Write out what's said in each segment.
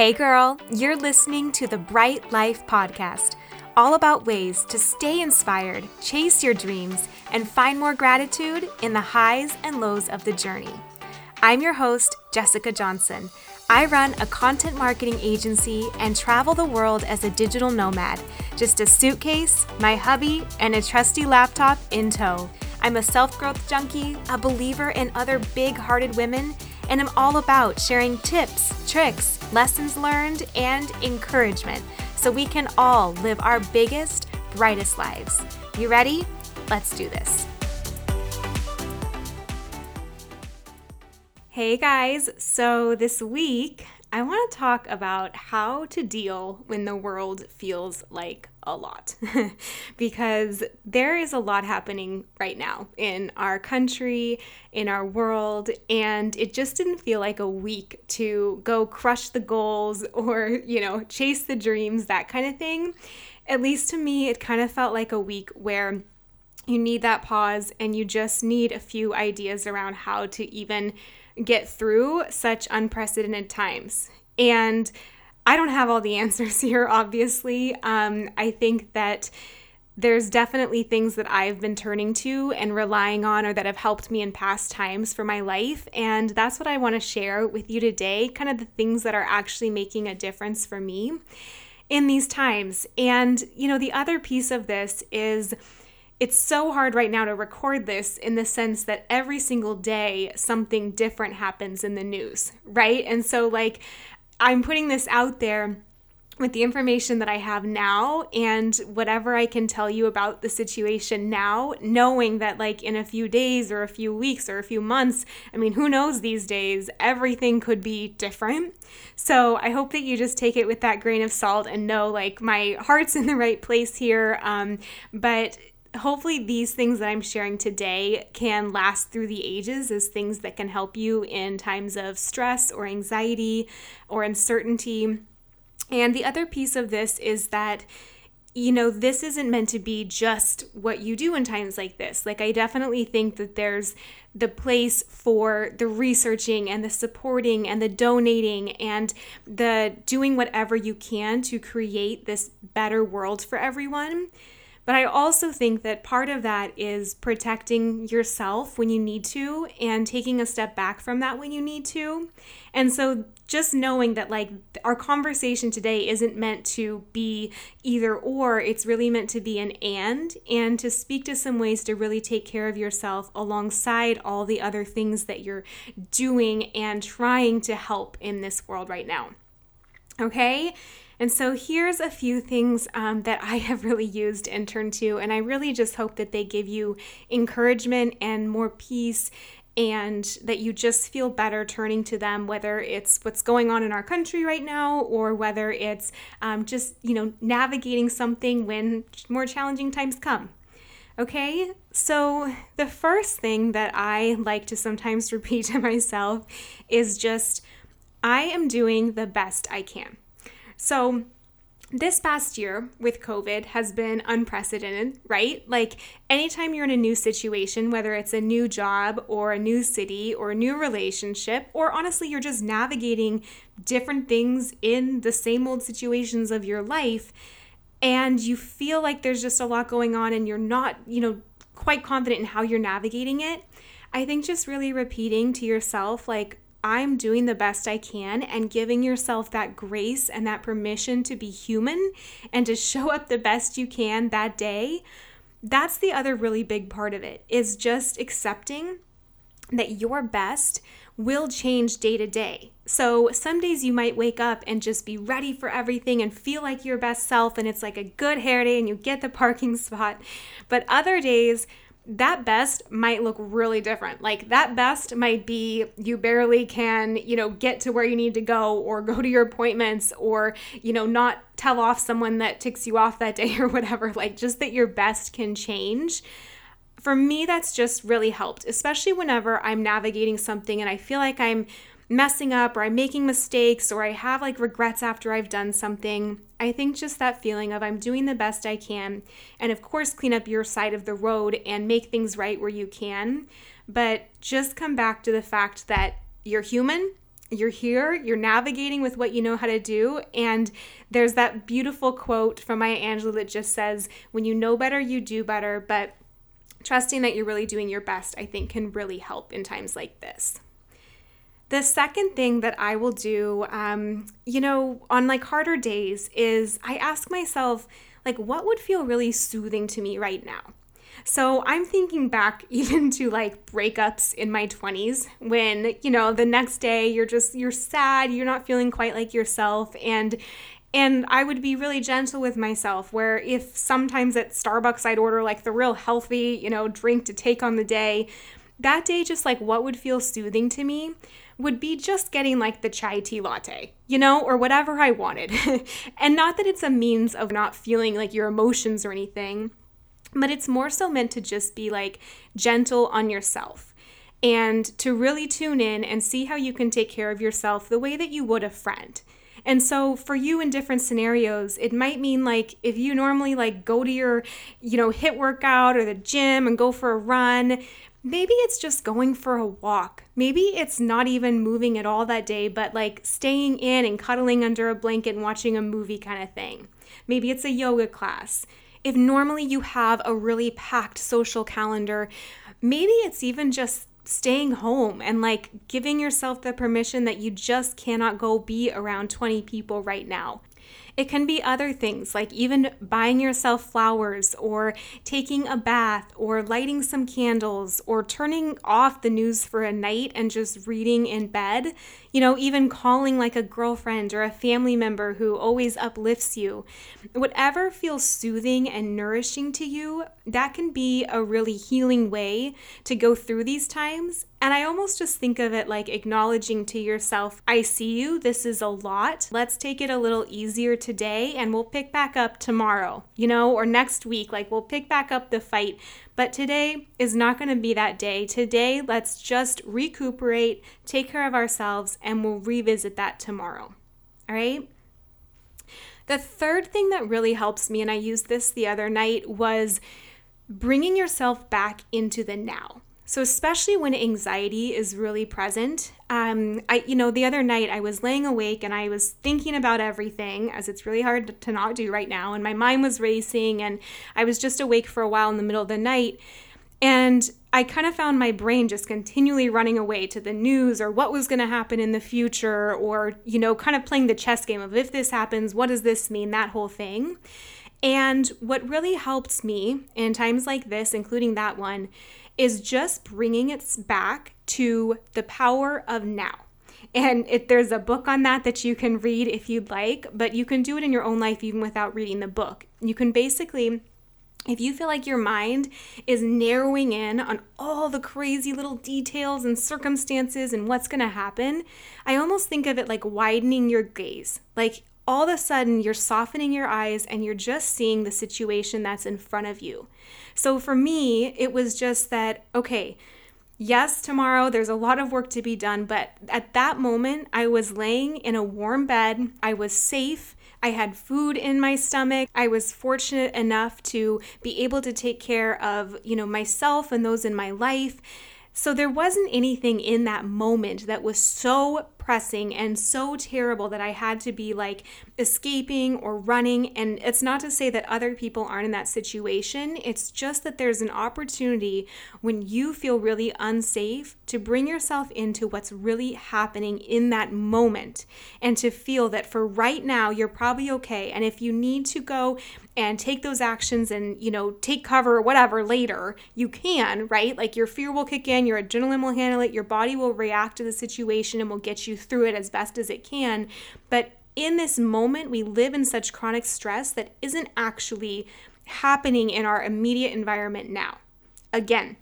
Hey girl, you're listening to the Bright Life Podcast, all about ways to stay inspired, chase your dreams, and find more gratitude in the highs and lows of the journey. I'm your host, Jessica Johnson. I run a content marketing agency and travel the world as a digital nomad, just a suitcase, my hubby, and a trusty laptop in tow. I'm a self growth junkie, a believer in other big hearted women and I'm all about sharing tips, tricks, lessons learned, and encouragement so we can all live our biggest, brightest lives. You ready? Let's do this. Hey guys, so this week I want to talk about how to deal when the world feels like a lot. because there is a lot happening right now in our country, in our world, and it just didn't feel like a week to go crush the goals or, you know, chase the dreams, that kind of thing. At least to me, it kind of felt like a week where you need that pause and you just need a few ideas around how to even get through such unprecedented times. And I don't have all the answers here, obviously. Um, I think that there's definitely things that I've been turning to and relying on or that have helped me in past times for my life. And that's what I want to share with you today kind of the things that are actually making a difference for me in these times. And, you know, the other piece of this is it's so hard right now to record this in the sense that every single day something different happens in the news, right? And so, like, I'm putting this out there with the information that I have now and whatever I can tell you about the situation now, knowing that, like, in a few days or a few weeks or a few months, I mean, who knows these days, everything could be different. So I hope that you just take it with that grain of salt and know, like, my heart's in the right place here. Um, but hopefully these things that I'm sharing today can last through the ages as things that can help you in times of stress or anxiety or uncertainty. And the other piece of this is that you know, this isn't meant to be just what you do in times like this. Like, I definitely think that there's the place for the researching and the supporting and the donating and the doing whatever you can to create this better world for everyone. But I also think that part of that is protecting yourself when you need to and taking a step back from that when you need to. And so just knowing that like our conversation today isn't meant to be either or, it's really meant to be an and and to speak to some ways to really take care of yourself alongside all the other things that you're doing and trying to help in this world right now. Okay? And so here's a few things um, that I have really used and turned to, and I really just hope that they give you encouragement and more peace and that you just feel better turning to them, whether it's what's going on in our country right now or whether it's um, just, you know, navigating something when more challenging times come. Okay, so the first thing that I like to sometimes repeat to myself is just, I am doing the best I can. So, this past year with COVID has been unprecedented, right? Like, anytime you're in a new situation, whether it's a new job or a new city or a new relationship, or honestly, you're just navigating different things in the same old situations of your life, and you feel like there's just a lot going on and you're not, you know, quite confident in how you're navigating it, I think just really repeating to yourself, like, I'm doing the best I can and giving yourself that grace and that permission to be human and to show up the best you can that day. That's the other really big part of it is just accepting that your best will change day to day. So some days you might wake up and just be ready for everything and feel like your best self and it's like a good hair day and you get the parking spot. But other days that best might look really different. Like that best might be you barely can, you know, get to where you need to go or go to your appointments or, you know, not tell off someone that ticks you off that day or whatever. Like just that your best can change. For me, that's just really helped, especially whenever I'm navigating something and I feel like I'm messing up or I'm making mistakes or I have like regrets after I've done something. I think just that feeling of I'm doing the best I can. And of course, clean up your side of the road and make things right where you can. But just come back to the fact that you're human You're here, you're navigating with what you know how to do. And there's that beautiful quote from Maya Angelou that just says, When you know better, you do better. But trusting that you're really doing your best, I think, can really help in times like this. The second thing that I will do, um, you know, on like harder days is I ask myself, like, what would feel really soothing to me right now? So I'm thinking back even to like breakups in my 20s when, you know, the next day you're just you're sad, you're not feeling quite like yourself and and I would be really gentle with myself where if sometimes at Starbucks I'd order like the real healthy, you know, drink to take on the day, that day just like what would feel soothing to me would be just getting like the chai tea latte, you know, or whatever I wanted. and not that it's a means of not feeling like your emotions or anything, but it's more so meant to just be like gentle on yourself and to really tune in and see how you can take care of yourself the way that you would a friend. And so for you in different scenarios, it might mean like if you normally like go to your, you know, HIIT workout or the gym and go for a run, maybe it's just going for a walk. Maybe it's not even moving at all that day, but like staying in and cuddling under a blanket and watching a movie kind of thing. Maybe it's a yoga class. If normally you have a really packed social calendar, maybe it's even just staying home and like giving yourself the permission that you just cannot go be around 20 people right now. It can be other things like even buying yourself flowers or taking a bath or lighting some candles or turning off the news for a night and just reading in bed. You know, even calling like a girlfriend or a family member who always uplifts you. Whatever feels soothing and nourishing to you, that can be a really healing way to go through these times. And I almost just think of it like acknowledging to yourself, I see you, this is a lot. Let's take it a little easier today and we'll pick back up tomorrow, you know, or next week. Like we'll pick back up the fight. But today is not going to be that day. Today, let's just recuperate, take care of ourselves, and we'll revisit that tomorrow. All right? The third thing that really helps me, and I used this the other night, was bringing yourself back into the now. So especially when anxiety is really present, um, I you know the other night I was laying awake and I was thinking about everything as it's really hard to not do right now, and my mind was racing and I was just awake for a while in the middle of the night, and I kind of found my brain just continually running away to the news or what was going to happen in the future, or you know kind of playing the chess game of if this happens, what does this mean? That whole thing. And what really helps me in times like this, including that one, is just bringing it back to the power of now. And if there's a book on that that you can read if you'd like, but you can do it in your own life even without reading the book. You can basically if you feel like your mind is narrowing in on all the crazy little details and circumstances and what's going to happen, I almost think of it like widening your gaze. Like all of a sudden you're softening your eyes and you're just seeing the situation that's in front of you. So for me, it was just that, okay, yes, tomorrow there's a lot of work to be done, but at that moment, I was laying in a warm bed, I was safe. I had food in my stomach. I was fortunate enough to be able to take care of, you know, myself and those in my life. So there wasn't anything in that moment that was so pressing and so terrible that I had to be like escaping or running. And it's not to say that other people aren't in that situation, it's just that there's an opportunity when you feel really unsafe to bring yourself into what's really happening in that moment and to feel that for right now, you're probably okay. And if you need to go and take those actions and you know take cover or whatever later you can right like your fear will kick in your adrenaline will handle it your body will react to the situation and will get you through it as best as it can. But in this moment, we live in such chronic stress that isn't actually happening in our immediate environment now. Again,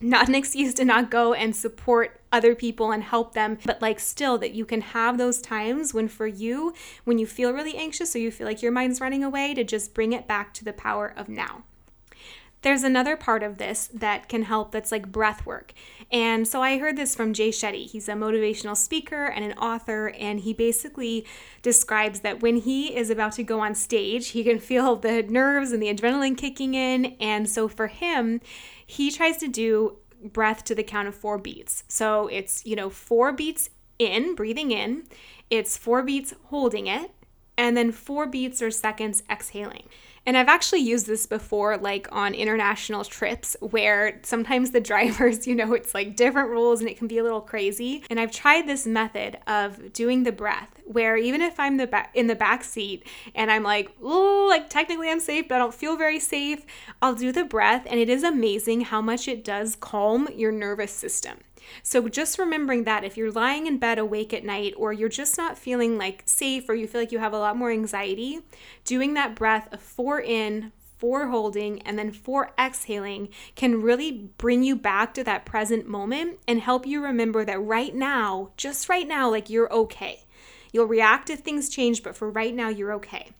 not an excuse to not go and support other people and help them, but like still that you can have those times when for you, when you feel really anxious or you feel like your mind's running away, to just bring it back to the power of now. There's another part of this that can help that's like breath work. And so I heard this from Jay Shetty. He's a motivational speaker and an author, and he basically describes that when he is about to go on stage, he can feel the nerves and the adrenaline kicking in. And so for him, he tries to do breath to the count of four beats. So it's, you know, four beats in, breathing in, it's four beats holding it, and then four beats or seconds exhaling. And I've actually used this before, like on international trips, where sometimes the drivers, you know, it's like different rules and it can be a little crazy. And I've tried this method of doing the breath, where even if I'm the ba- in the back seat and I'm like, oh, like technically I'm safe, but I don't feel very safe, I'll do the breath, and it is amazing how much it does calm your nervous system. So, just remembering that if you're lying in bed awake at night or you're just not feeling like safe or you feel like you have a lot more anxiety, doing that breath of four in, four holding, and then four exhaling can really bring you back to that present moment and help you remember that right now, just right now, like you're okay. You'll react if things change, but for right now, you're okay.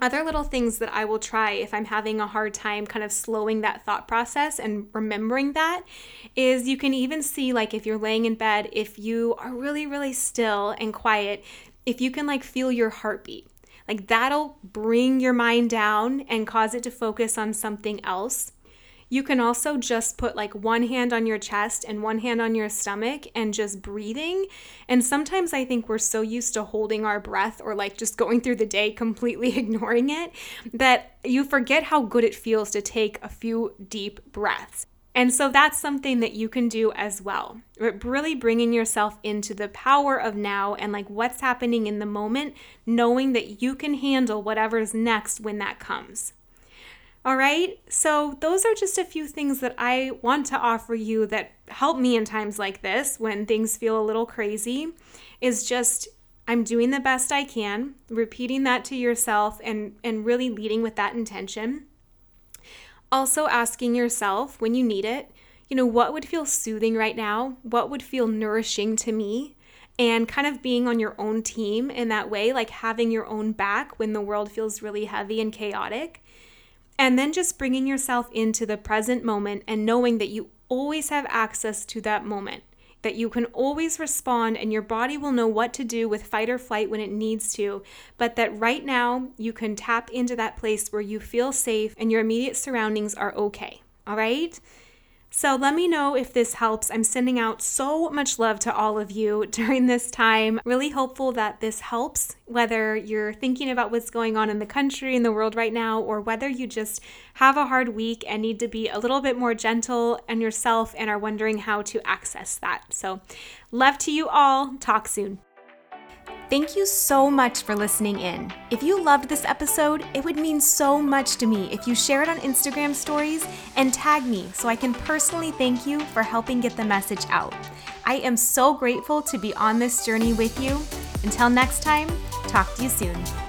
Other little things that I will try if I'm having a hard time kind of slowing that thought process and remembering that is you can even see, like, if you're laying in bed, if you are really, really still and quiet, if you can, like, feel your heartbeat. Like, that'll bring your mind down and cause it to focus on something else. You can also just put like one hand on your chest and one hand on your stomach and just breathing. And sometimes I think we're so used to holding our breath or like just going through the day completely ignoring it that you forget how good it feels to take a few deep breaths. And so that's something that you can do as well. Really bringing yourself into the power of now and like what's happening in the moment, knowing that you can handle whatever's next when that comes. All right, so those are just a few things that I want to offer you that help me in times like this when things feel a little crazy. Is just I'm doing the best I can, repeating that to yourself and, and really leading with that intention. Also, asking yourself when you need it, you know, what would feel soothing right now? What would feel nourishing to me? And kind of being on your own team in that way, like having your own back when the world feels really heavy and chaotic. And then just bringing yourself into the present moment and knowing that you always have access to that moment, that you can always respond and your body will know what to do with fight or flight when it needs to, but that right now you can tap into that place where you feel safe and your immediate surroundings are okay. All right? So let me know if this helps. I'm sending out so much love to all of you during this time. Really hopeful that this helps, whether you're thinking about what's going on in the country in the world right now, or whether you just have a hard week and need to be a little bit more gentle on yourself and are wondering how to access that. So, love to you all. Talk soon. Thank you so much for listening in. If you loved this episode, it would mean so much to me if you share it on Instagram stories and tag me so I can personally thank you for helping get the message out. I am so grateful to be on this journey with you. Until next time, talk to you soon.